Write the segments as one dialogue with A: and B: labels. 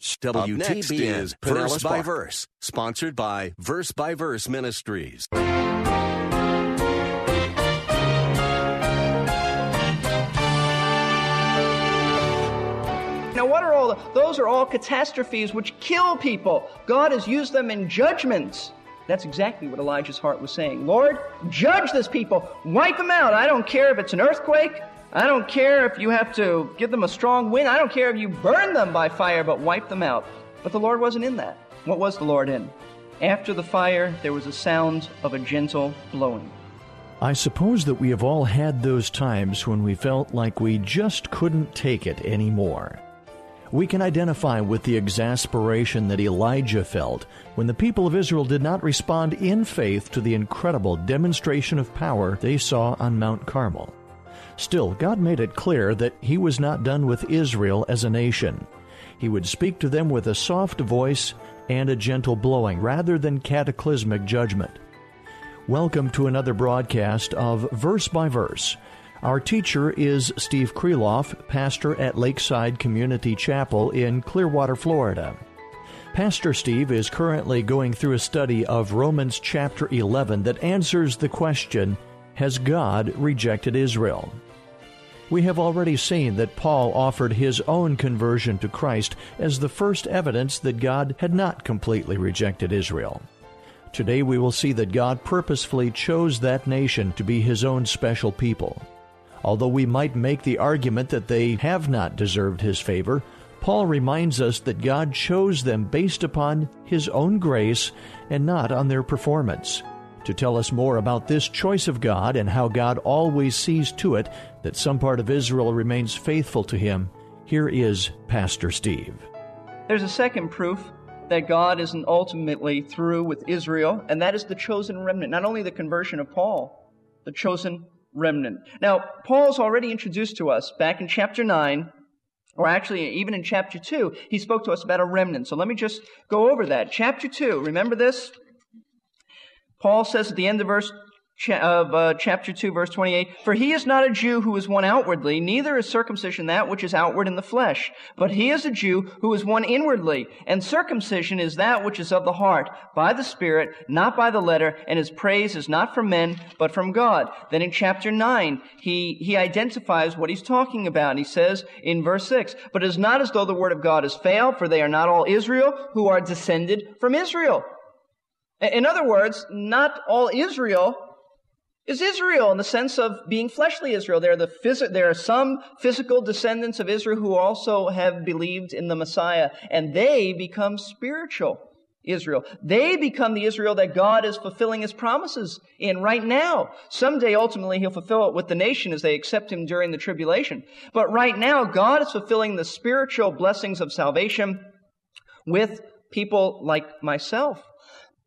A: WTBN is Verse by Verse, sponsored by Verse by Verse Ministries.
B: Now, what are all the, those are all catastrophes which kill people. God has used them in judgments. That's exactly what Elijah's heart was saying. Lord, judge this people. Wipe them out. I don't care if it's an earthquake. I don't care if you have to give them a strong wind. I don't care if you burn them by fire, but wipe them out. But the Lord wasn't in that. What was the Lord in? After the fire, there was a sound of a gentle blowing.
C: I suppose that we have all had those times when we felt like we just couldn't take it anymore. We can identify with the exasperation that Elijah felt when the people of Israel did not respond in faith to the incredible demonstration of power they saw on Mount Carmel. Still, God made it clear that He was not done with Israel as a nation. He would speak to them with a soft voice and a gentle blowing rather than cataclysmic judgment. Welcome to another broadcast of Verse by Verse. Our teacher is Steve Kreloff, pastor at Lakeside Community Chapel in Clearwater, Florida. Pastor Steve is currently going through a study of Romans chapter 11 that answers the question Has God rejected Israel? We have already seen that Paul offered his own conversion to Christ as the first evidence that God had not completely rejected Israel. Today we will see that God purposefully chose that nation to be his own special people. Although we might make the argument that they have not deserved his favor, Paul reminds us that God chose them based upon his own grace and not on their performance. To tell us more about this choice of God and how God always sees to it that some part of Israel remains faithful to him, here is Pastor Steve.
B: There's a second proof that God isn't ultimately through with Israel, and that is the chosen remnant. Not only the conversion of Paul, the chosen remnant. Now, Paul's already introduced to us back in chapter 9, or actually even in chapter 2, he spoke to us about a remnant. So let me just go over that. Chapter 2, remember this? Paul says at the end of verse of uh, chapter 2 verse 28 for he is not a jew who is one outwardly neither is circumcision that which is outward in the flesh. But he is a jew who is one inwardly and circumcision is that which is of the heart by the spirit not by the letter and his praise is not from men but from god. Then in chapter 9 he he identifies what he's talking about and he says in verse 6 but it is not as though the word of god has failed for they are not all israel who are descended from israel. In other words not all israel is Israel in the sense of being fleshly Israel. There are, the phys- there are some physical descendants of Israel who also have believed in the Messiah, and they become spiritual Israel. They become the Israel that God is fulfilling his promises in right now. Someday, ultimately, he'll fulfill it with the nation as they accept him during the tribulation. But right now, God is fulfilling the spiritual blessings of salvation with people like myself,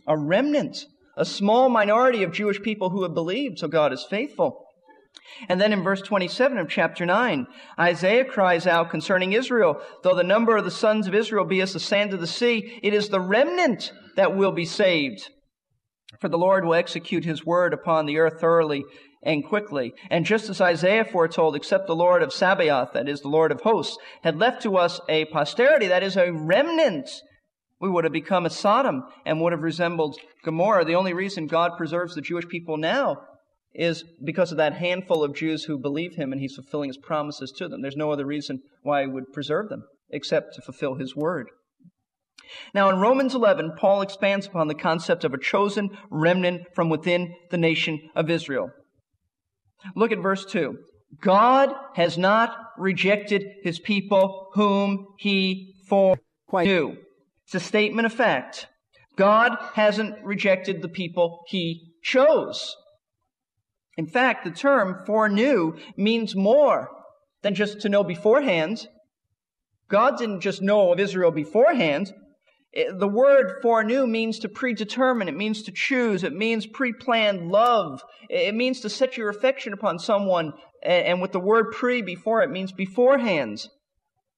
B: a remnant a small minority of Jewish people who have believed, so God is faithful. And then in verse 27 of chapter 9, Isaiah cries out concerning Israel, though the number of the sons of Israel be as the sand of the sea, it is the remnant that will be saved. For the Lord will execute his word upon the earth thoroughly and quickly. And just as Isaiah foretold, except the Lord of Sabaoth, that is the Lord of hosts, had left to us a posterity, that is a remnant we would have become a Sodom and would have resembled Gomorrah. The only reason God preserves the Jewish people now is because of that handful of Jews who believe him and he's fulfilling his promises to them. There's no other reason why he would preserve them except to fulfill his word. Now, in Romans 11, Paul expands upon the concept of a chosen remnant from within the nation of Israel. Look at verse 2. God has not rejected his people whom he foreknew. It's a statement of fact. God hasn't rejected the people he chose. In fact, the term foreknew means more than just to know beforehand. God didn't just know of Israel beforehand. Eh, the word foreknew means to predetermine. It means to choose. It means pre-planned love. Eh, it means to set your affection upon someone. Eh, and with the word pre before it means beforehand.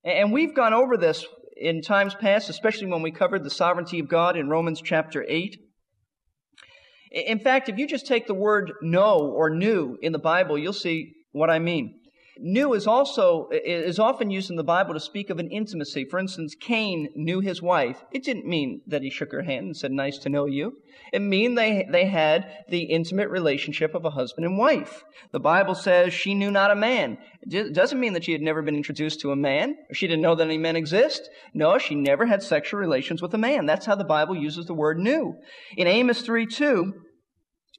B: And we've gone over this in times past, especially when we covered the sovereignty of God in Romans chapter 8. In fact, if you just take the word know or knew in the Bible, you'll see what I mean. Knew is also is often used in the Bible to speak of an intimacy. For instance, Cain knew his wife. It didn't mean that he shook her hand and said, "Nice to know you." It mean they they had the intimate relationship of a husband and wife. The Bible says she knew not a man. It doesn't mean that she had never been introduced to a man. She didn't know that any men exist. No, she never had sexual relations with a man. That's how the Bible uses the word knew. In Amos 3 2,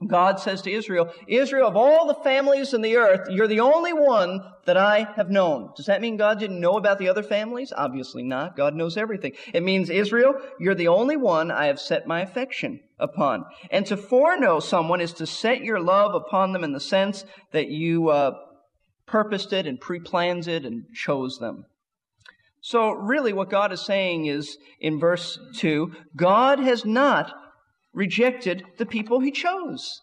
B: God says to Israel, Israel, of all the families in the earth, you're the only one that I have known. Does that mean God didn't know about the other families? Obviously not. God knows everything. It means, Israel, you're the only one I have set my affection upon. And to foreknow someone is to set your love upon them in the sense that you uh, purposed it and pre-planned it and chose them. So really what God is saying is in verse 2, God has not rejected the people he chose.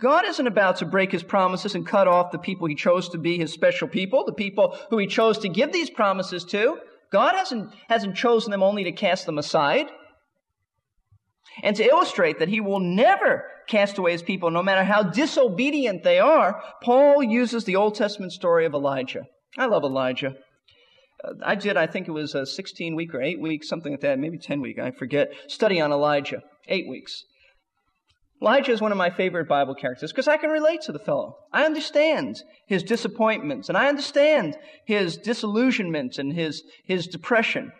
B: God isn't about to break his promises and cut off the people he chose to be his special people, the people who he chose to give these promises to. God hasn't, hasn't chosen them only to cast them aside. And to illustrate that he will never cast away his people, no matter how disobedient they are, Paul uses the Old Testament story of Elijah. I love Elijah. I did, I think it was a 16 week or 8 weeks, something like that, maybe 10 week, I forget, study on Elijah. 8 weeks. Elijah is one of my favorite Bible characters because I can relate to the fellow. I understand his disappointments and I understand his disillusionment and his, his depression.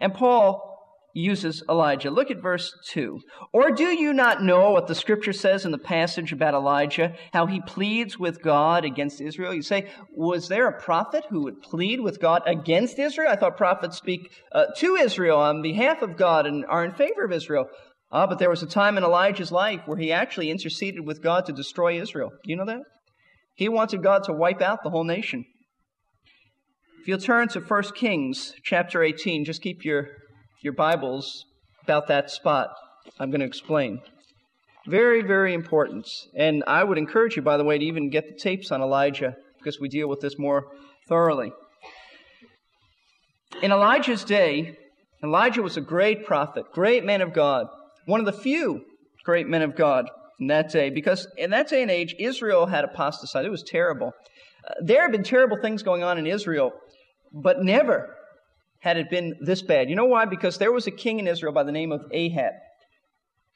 B: And Paul uses Elijah. Look at verse 2. Or do you not know what the scripture says in the passage about Elijah, how he pleads with God against Israel? You say, was there a prophet who would plead with God against Israel? I thought prophets speak uh, to Israel on behalf of God and are in favor of Israel. Ah, but there was a time in Elijah's life where he actually interceded with God to destroy Israel. Do you know that? He wanted God to wipe out the whole nation. If you'll turn to 1 Kings chapter 18, just keep your your Bibles about that spot I'm going to explain. Very, very important. And I would encourage you, by the way, to even get the tapes on Elijah because we deal with this more thoroughly. In Elijah's day, Elijah was a great prophet, great man of God, one of the few great men of God in that day, because in that day and age, Israel had apostatized. It was terrible. Uh, there have been terrible things going on in Israel, but never had it been this bad. You know why? Because there was a king in Israel by the name of Ahab.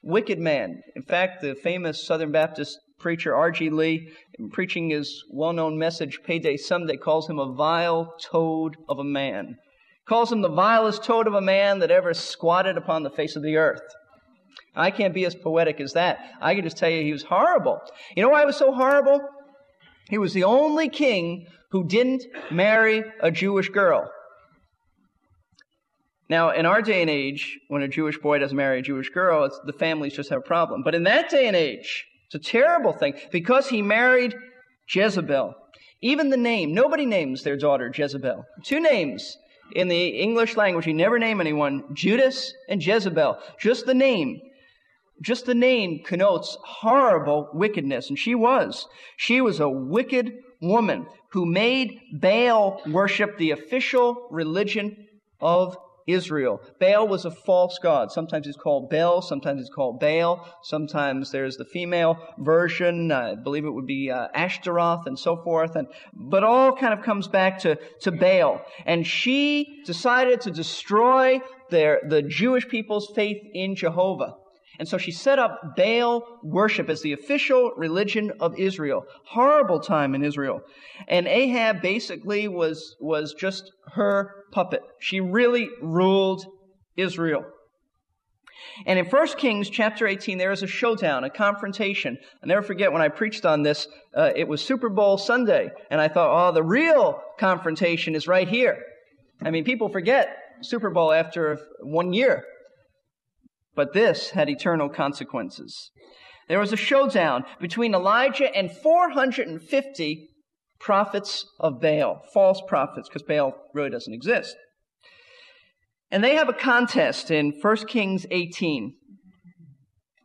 B: Wicked man. In fact, the famous Southern Baptist preacher R.G. Lee, preaching his well known message, Payday Someday, calls him a vile toad of a man. Calls him the vilest toad of a man that ever squatted upon the face of the earth. I can't be as poetic as that. I can just tell you he was horrible. You know why he was so horrible? He was the only king who didn't marry a Jewish girl. Now, in our day and age, when a Jewish boy doesn't marry a Jewish girl, the families just have a problem. But in that day and age, it's a terrible thing because he married Jezebel. Even the name, nobody names their daughter Jezebel. Two names in the English language, you never name anyone Judas and Jezebel. Just the name. Just the name connotes horrible wickedness, and she was. She was a wicked woman who made Baal worship the official religion of Israel. Baal was a false god. Sometimes he's called Baal, sometimes he's called Baal, sometimes there's the female version. I believe it would be uh, Ashtaroth and so forth. And, but all kind of comes back to, to Baal. And she decided to destroy their, the Jewish people's faith in Jehovah. And so she set up Baal worship as the official religion of Israel. Horrible time in Israel. And Ahab basically was, was just her puppet. She really ruled Israel. And in 1 Kings chapter 18, there is a showdown, a confrontation. i never forget when I preached on this, uh, it was Super Bowl Sunday, and I thought, oh, the real confrontation is right here. I mean, people forget Super Bowl after one year. But this had eternal consequences. There was a showdown between Elijah and 450 prophets of Baal, false prophets, because Baal really doesn't exist. And they have a contest in 1 Kings 18.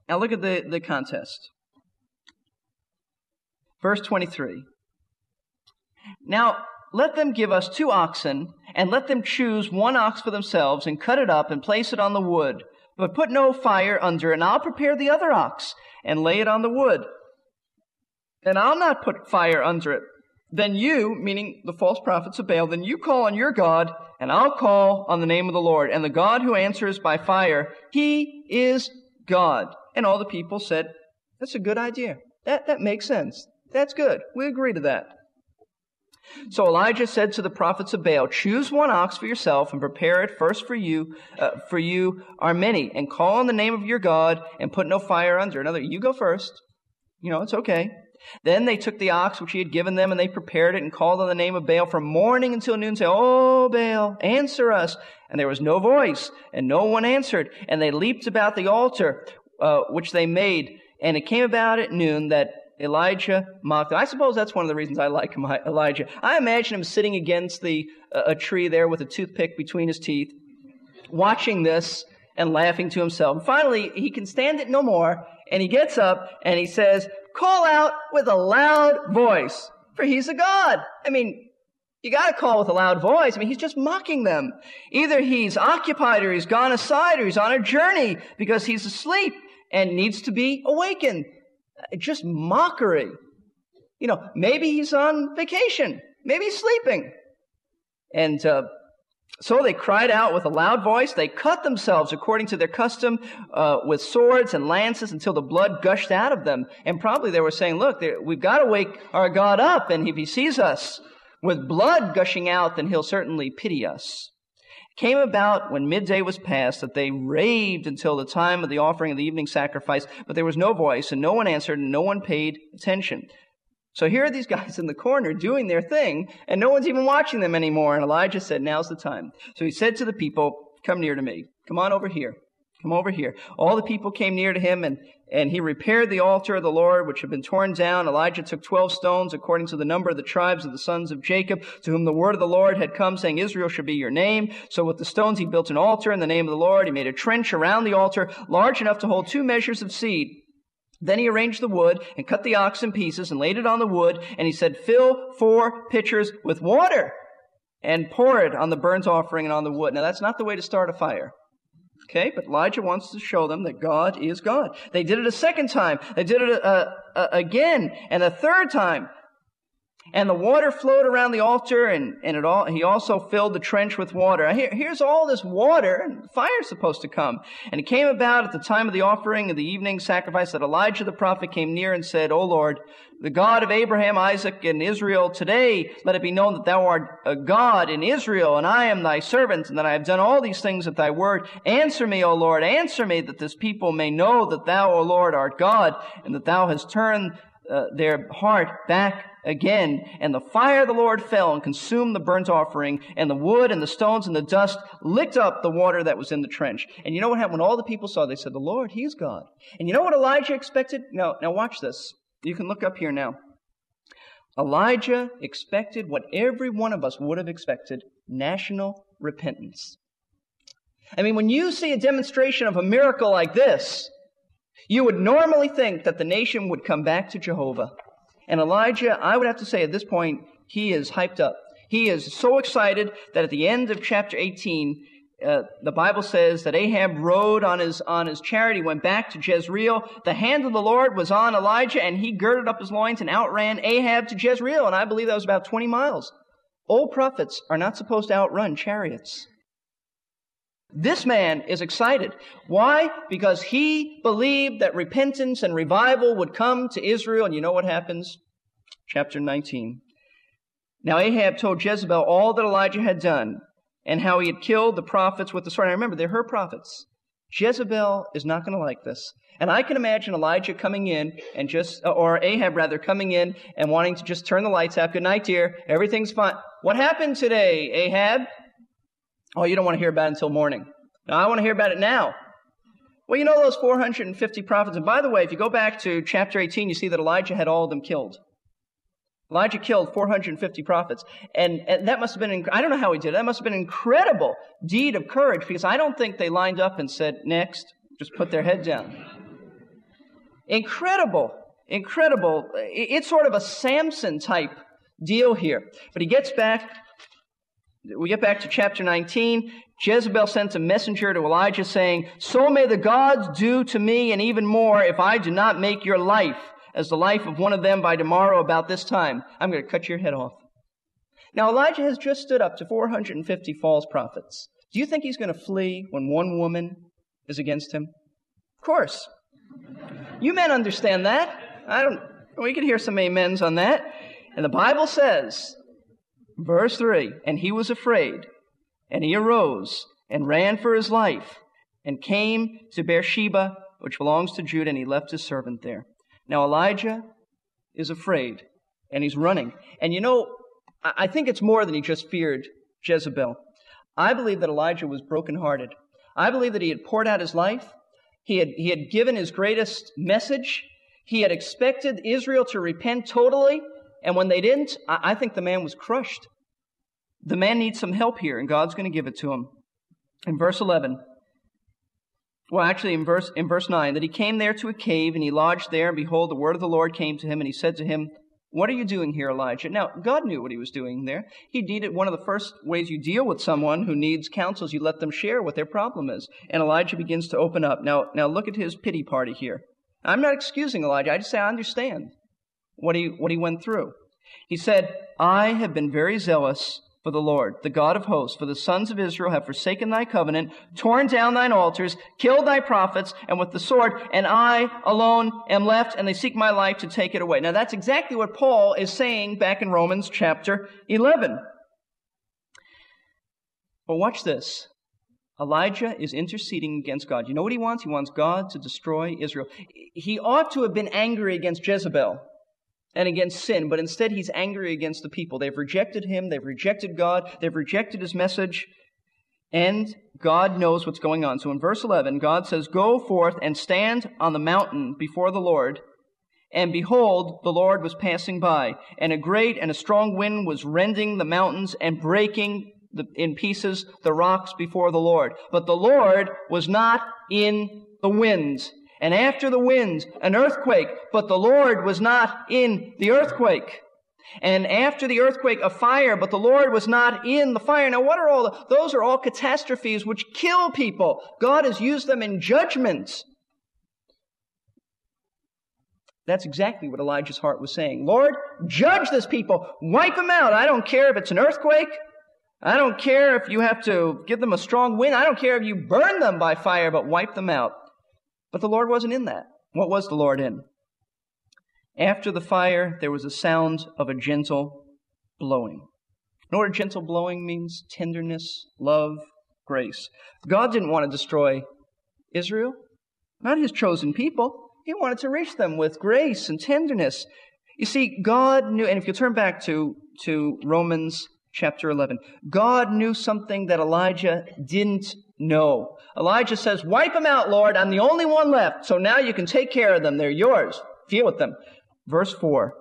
B: Now look at the, the contest. Verse 23. Now, let them give us two oxen, and let them choose one ox for themselves, and cut it up, and place it on the wood. But put no fire under and I'll prepare the other ox, and lay it on the wood. And I'll not put fire under it. Then you, meaning the false prophets of Baal, then you call on your God, and I'll call on the name of the Lord. And the God who answers by fire, he is God. And all the people said, That's a good idea. That, that makes sense. That's good. We agree to that. So Elijah said to the prophets of Baal, Choose one ox for yourself and prepare it first for you, uh, for you are many, and call on the name of your God and put no fire under. Another, you go first. You know, it's okay. Then they took the ox which he had given them and they prepared it and called on the name of Baal from morning until noon, saying, Oh, Baal, answer us. And there was no voice and no one answered. And they leaped about the altar, uh, which they made. And it came about at noon that Elijah mocked them. I suppose that's one of the reasons I like Elijah. I imagine him sitting against the, uh, a tree there with a toothpick between his teeth, watching this and laughing to himself. And finally, he can stand it no more, and he gets up and he says, call out with a loud voice, for he's a God. I mean, you gotta call with a loud voice. I mean, he's just mocking them. Either he's occupied or he's gone aside or he's on a journey because he's asleep and needs to be awakened. Just mockery. You know, maybe he's on vacation. Maybe he's sleeping. And uh, so they cried out with a loud voice. They cut themselves according to their custom uh, with swords and lances until the blood gushed out of them. And probably they were saying, look, we've got to wake our God up. And if he sees us with blood gushing out, then he'll certainly pity us. Came about when midday was past that they raved until the time of the offering of the evening sacrifice, but there was no voice and no one answered and no one paid attention. So here are these guys in the corner doing their thing, and no one's even watching them anymore. And Elijah said, Now's the time. So he said to the people, Come near to me. Come on over here. Come over here. All the people came near to him, and, and he repaired the altar of the Lord, which had been torn down. Elijah took twelve stones, according to the number of the tribes of the sons of Jacob, to whom the word of the Lord had come, saying, Israel shall be your name. So with the stones he built an altar in the name of the Lord. He made a trench around the altar, large enough to hold two measures of seed. Then he arranged the wood and cut the ox in pieces and laid it on the wood. And he said, fill four pitchers with water and pour it on the burnt offering and on the wood. Now that's not the way to start a fire. Okay, but Elijah wants to show them that God is God. They did it a second time. They did it a, a, a, again and a third time. And the water flowed around the altar, and, and it all, he also filled the trench with water. Here, here's all this water, and fire's supposed to come. And it came about at the time of the offering of the evening sacrifice that Elijah the prophet came near and said, O Lord, the God of Abraham, Isaac, and Israel, today let it be known that thou art a God in Israel, and I am thy servant, and that I have done all these things at thy word. Answer me, O Lord, answer me, that this people may know that thou, O Lord, art God, and that thou hast turned uh, their heart back again. And the fire of the Lord fell and consumed the burnt offering, and the wood and the stones and the dust licked up the water that was in the trench. And you know what happened? When all the people saw, they said, The Lord, He's God. And you know what Elijah expected? Now, now watch this. You can look up here now. Elijah expected what every one of us would have expected national repentance. I mean, when you see a demonstration of a miracle like this, you would normally think that the nation would come back to Jehovah. And Elijah, I would have to say at this point, he is hyped up. He is so excited that at the end of chapter 18, uh, the Bible says that Ahab rode on his, on his chariot. He went back to Jezreel. The hand of the Lord was on Elijah and he girded up his loins and outran Ahab to Jezreel. And I believe that was about 20 miles. Old prophets are not supposed to outrun chariots. This man is excited. Why? Because he believed that repentance and revival would come to Israel. And you know what happens? Chapter 19. Now Ahab told Jezebel all that Elijah had done and how he had killed the prophets with the sword. Now remember, they're her prophets. Jezebel is not going to like this. And I can imagine Elijah coming in and just, or Ahab rather, coming in and wanting to just turn the lights out. Good night, dear. Everything's fine. What happened today, Ahab? Oh, you don't want to hear about it until morning. No, I want to hear about it now. Well, you know those 450 prophets. And by the way, if you go back to chapter 18, you see that Elijah had all of them killed. Elijah killed 450 prophets. And, and that must have been, I don't know how he did it. That must have been an incredible deed of courage because I don't think they lined up and said, next, just put their head down. Incredible, incredible. It's sort of a Samson type deal here. But he gets back, we get back to chapter 19. Jezebel sends a messenger to Elijah saying, So may the gods do to me and even more if I do not make your life as the life of one of them by tomorrow about this time. I'm going to cut your head off. Now, Elijah has just stood up to 450 false prophets. Do you think he's going to flee when one woman is against him? Of course. You men understand that. I don't, we can hear some amens on that. And the Bible says, verse 3, and he was afraid, and he arose and ran for his life, and came to Beersheba, which belongs to Judah, and he left his servant there. Now, Elijah is afraid and he's running. And you know, I think it's more than he just feared Jezebel. I believe that Elijah was brokenhearted. I believe that he had poured out his life. He had, he had given his greatest message. He had expected Israel to repent totally. And when they didn't, I, think the man was crushed. The man needs some help here, and God's going to give it to him. In verse 11, well, actually, in verse, in verse 9, that he came there to a cave and he lodged there, and behold, the word of the Lord came to him, and he said to him, What are you doing here, Elijah? Now, God knew what he was doing there. He needed one of the first ways you deal with someone who needs counsel is you let them share what their problem is. And Elijah begins to open up. Now, now look at his pity party here. I'm not excusing Elijah. I just say I understand what he, what he went through. He said, I have been very zealous for the Lord, the God of hosts. For the sons of Israel have forsaken thy covenant, torn down thine altars, killed thy prophets, and with the sword, and I alone am left, and they seek my life to take it away. Now that's exactly what Paul is saying back in Romans chapter 11. But watch this. Elijah is interceding against God. You know what he wants? He wants God to destroy Israel. He ought to have been angry against Jezebel and against sin, but instead he's angry against the people. They've rejected him, they've rejected God, they've rejected his message, and God knows what's going on. So in verse 11, God says, Go forth and stand on the mountain before the Lord. And behold, the Lord was passing by, and a great and a strong wind was rending the mountains and breaking the, in pieces the rocks before the Lord. But the Lord was not in the wind. And after the winds, an earthquake, but the Lord was not in the earthquake. And after the earthquake, a fire, but the Lord was not in the fire. Now, what are all the, those are all catastrophes which kill people. God has used them in judgments. That's exactly what Elijah's heart was saying. Lord, judge this people. Wipe them out. I don't care if it's an earthquake. I don't care if you have to give them a strong wind. I don't care if you burn them by fire, but wipe them out. But the Lord wasn't in that. What was the Lord in? After the fire, there was a sound of a gentle blowing. You know what a gentle blowing means? Tenderness, love, grace. God didn't want to destroy Israel, not his chosen people. He wanted to reach them with grace and tenderness. You see, God knew, and if you turn back to, to Romans chapter 11, God knew something that Elijah didn't know. Elijah says, Wipe them out, Lord. I'm the only one left. So now you can take care of them. They're yours. Deal with them. Verse 4.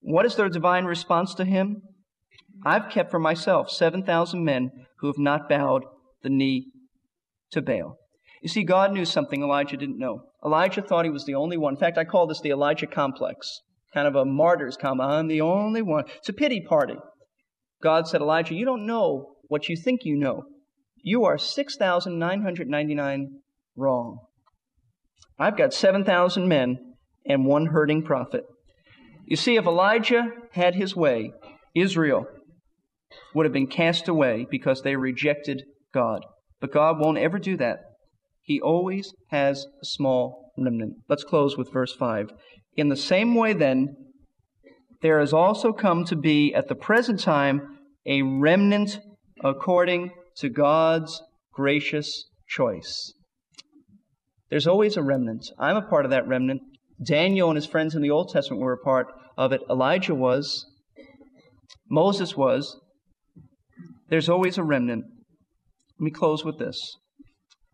B: What is their divine response to him? I've kept for myself 7,000 men who have not bowed the knee to Baal. You see, God knew something Elijah didn't know. Elijah thought he was the only one. In fact, I call this the Elijah complex, kind of a martyr's complex. I'm the only one. It's a pity party. God said, Elijah, you don't know what you think you know. You are 6,999 wrong. I've got 7,000 men and one herding prophet. You see, if Elijah had his way, Israel would have been cast away because they rejected God. But God won't ever do that. He always has a small remnant. Let's close with verse 5. In the same way, then, there has also come to be at the present time a remnant according to God's gracious choice. There's always a remnant. I'm a part of that remnant. Daniel and his friends in the Old Testament were a part of it. Elijah was. Moses was. There's always a remnant. Let me close with this.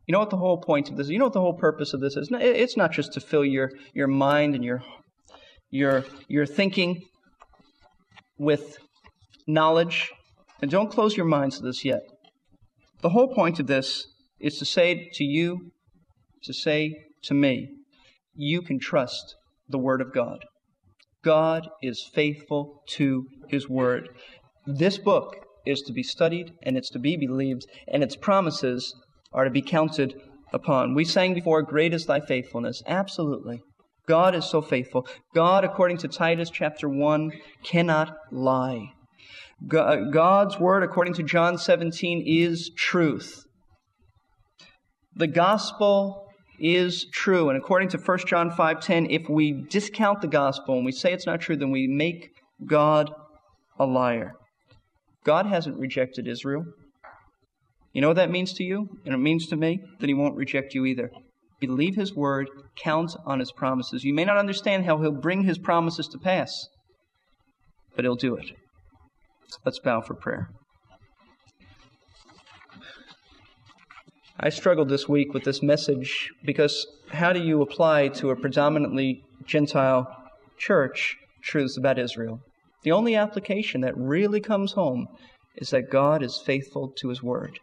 B: You know what the whole point of this is? You know what the whole purpose of this is? It's not just to fill your, your mind and your, your, your thinking. With knowledge. And don't close your minds to this yet. The whole point of this is to say to you, to say to me, you can trust the Word of God. God is faithful to His Word. This book is to be studied and it's to be believed, and its promises are to be counted upon. We sang before, Great is thy faithfulness. Absolutely. God is so faithful. God, according to Titus chapter 1, cannot lie. Uh, God's word, according to John 17, is truth. The gospel is true. And according to 1 John 5:10, if we discount the gospel and we say it's not true, then we make God a liar. God hasn't rejected Israel. You know what that means to you? And it means to me that he won't reject you either. Believe his word, count on his promises. You may not understand how he'll bring his promises to pass, but he'll do it. Let's bow for prayer. I struggled this week with this message because how do you apply to a predominantly Gentile church truths about Israel? The only application that really comes home is that God is faithful to his word.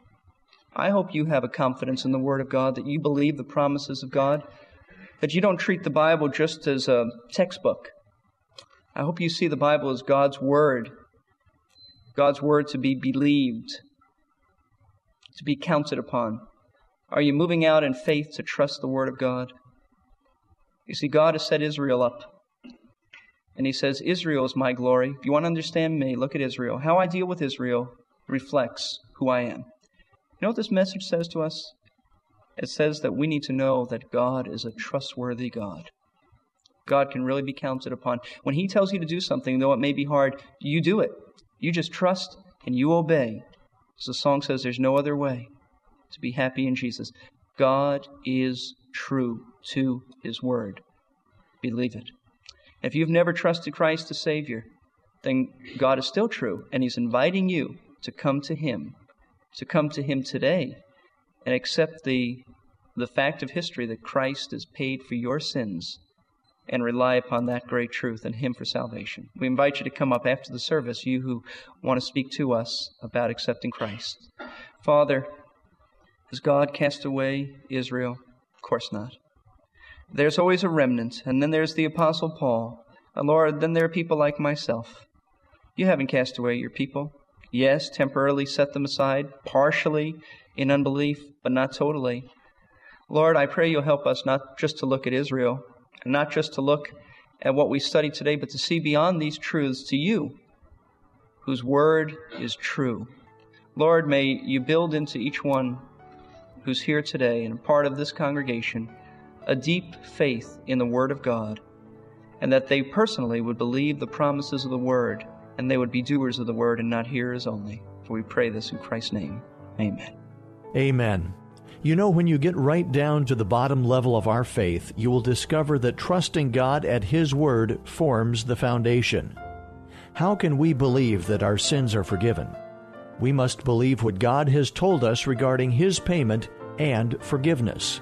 B: I hope you have a confidence in the word of God, that you believe the promises of God, that you don't treat the Bible just as a textbook. I hope you see the Bible as God's word God's word to be believed, to be counted upon? Are you moving out in faith to trust the word of God? You see, God has set Israel up. And he says, Israel is my glory. If you want to understand me, look at Israel. How I deal with Israel reflects who I am. You know what this message says to us? It says that we need to know that God is a trustworthy God. God can really be counted upon. When He tells you to do something, though it may be hard, you do it. You just trust and you obey. As the song says, there's no other way to be happy in Jesus. God is true to His Word. Believe it. If you've never trusted Christ as Savior, then God is still true, and He's inviting you to come to Him, to come to Him today and accept the, the fact of history that Christ has paid for your sins and rely upon that great truth and Him for salvation. We invite you to come up after the service, you who want to speak to us about accepting Christ. Father, has God cast away Israel? Of course not. There's always a remnant, and then there's the Apostle Paul. And Lord, then there are people like myself. You haven't cast away your people. Yes, temporarily set them aside, partially in unbelief, but not totally. Lord, I pray you'll help us not just to look at Israel, and not just to look at what we study today, but to see beyond these truths to you, whose word is true. Lord, may you build into each one who's here today and part of this congregation a deep faith in the Word of God, and that they personally would believe the promises of the Word, and they would be doers of the Word and not hearers only. For we pray this in Christ's name. Amen.
C: Amen. You know, when you get right down to the bottom level of our faith, you will discover that trusting God at His Word forms the foundation. How can we believe that our sins are forgiven? We must believe what God has told us regarding His payment and forgiveness.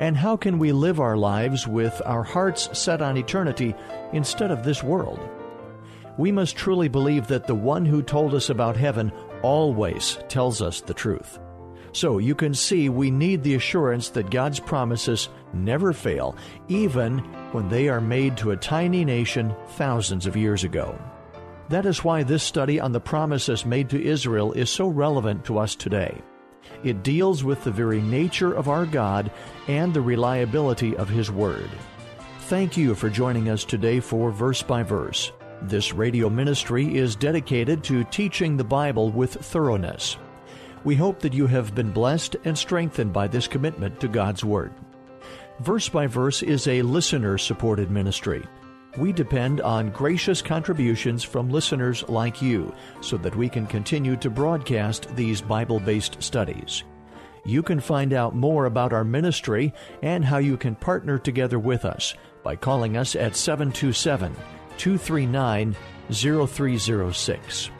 C: And how can we live our lives with our hearts set on eternity instead of this world? We must truly believe that the one who told us about heaven always tells us the truth. So you can see we need the assurance that God's promises never fail, even when they are made to a tiny nation thousands of years ago. That is why this study on the promises made to Israel is so relevant to us today. It deals with the very nature of our God and the reliability of His Word. Thank you for joining us today for Verse by Verse. This radio ministry is dedicated to teaching the Bible with thoroughness. We hope that you have been blessed and strengthened by this commitment to God's Word. Verse by Verse is a listener supported ministry. We depend on gracious contributions from listeners like you so that we can continue to broadcast these Bible based studies. You can find out more about our ministry and how you can partner together with us by calling us at 727 239 0306.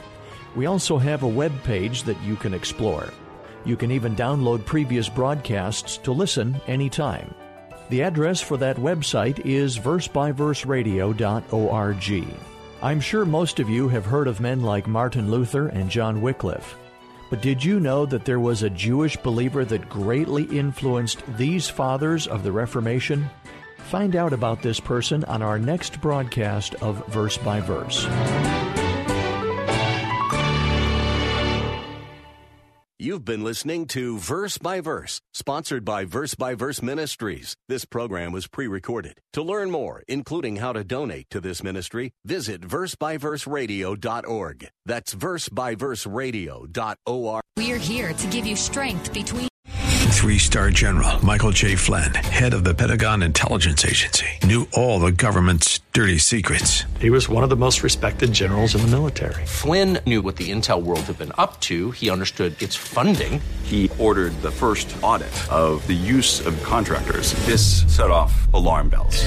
C: We also have a web page that you can explore. You can even download previous broadcasts to listen anytime. The address for that website is versebyverseradio.org. I'm sure most of you have heard of men like Martin Luther and John Wycliffe. But did you know that there was a Jewish believer that greatly influenced these fathers of the Reformation? Find out about this person on our next broadcast of Verse by Verse.
A: You've been listening to Verse by Verse, sponsored by Verse by Verse Ministries. This program was pre recorded. To learn more, including how to donate to this ministry, visit versebyverseradio.org. That's versebyverseradio.org.
D: We're here to give you strength between.
E: Three star general Michael J. Flynn, head of the Pentagon Intelligence Agency, knew all the government's dirty secrets.
F: He was one of the most respected generals in the military.
G: Flynn knew what the intel world had been up to, he understood its funding.
H: He ordered the first audit of the use of contractors. This set off alarm bells.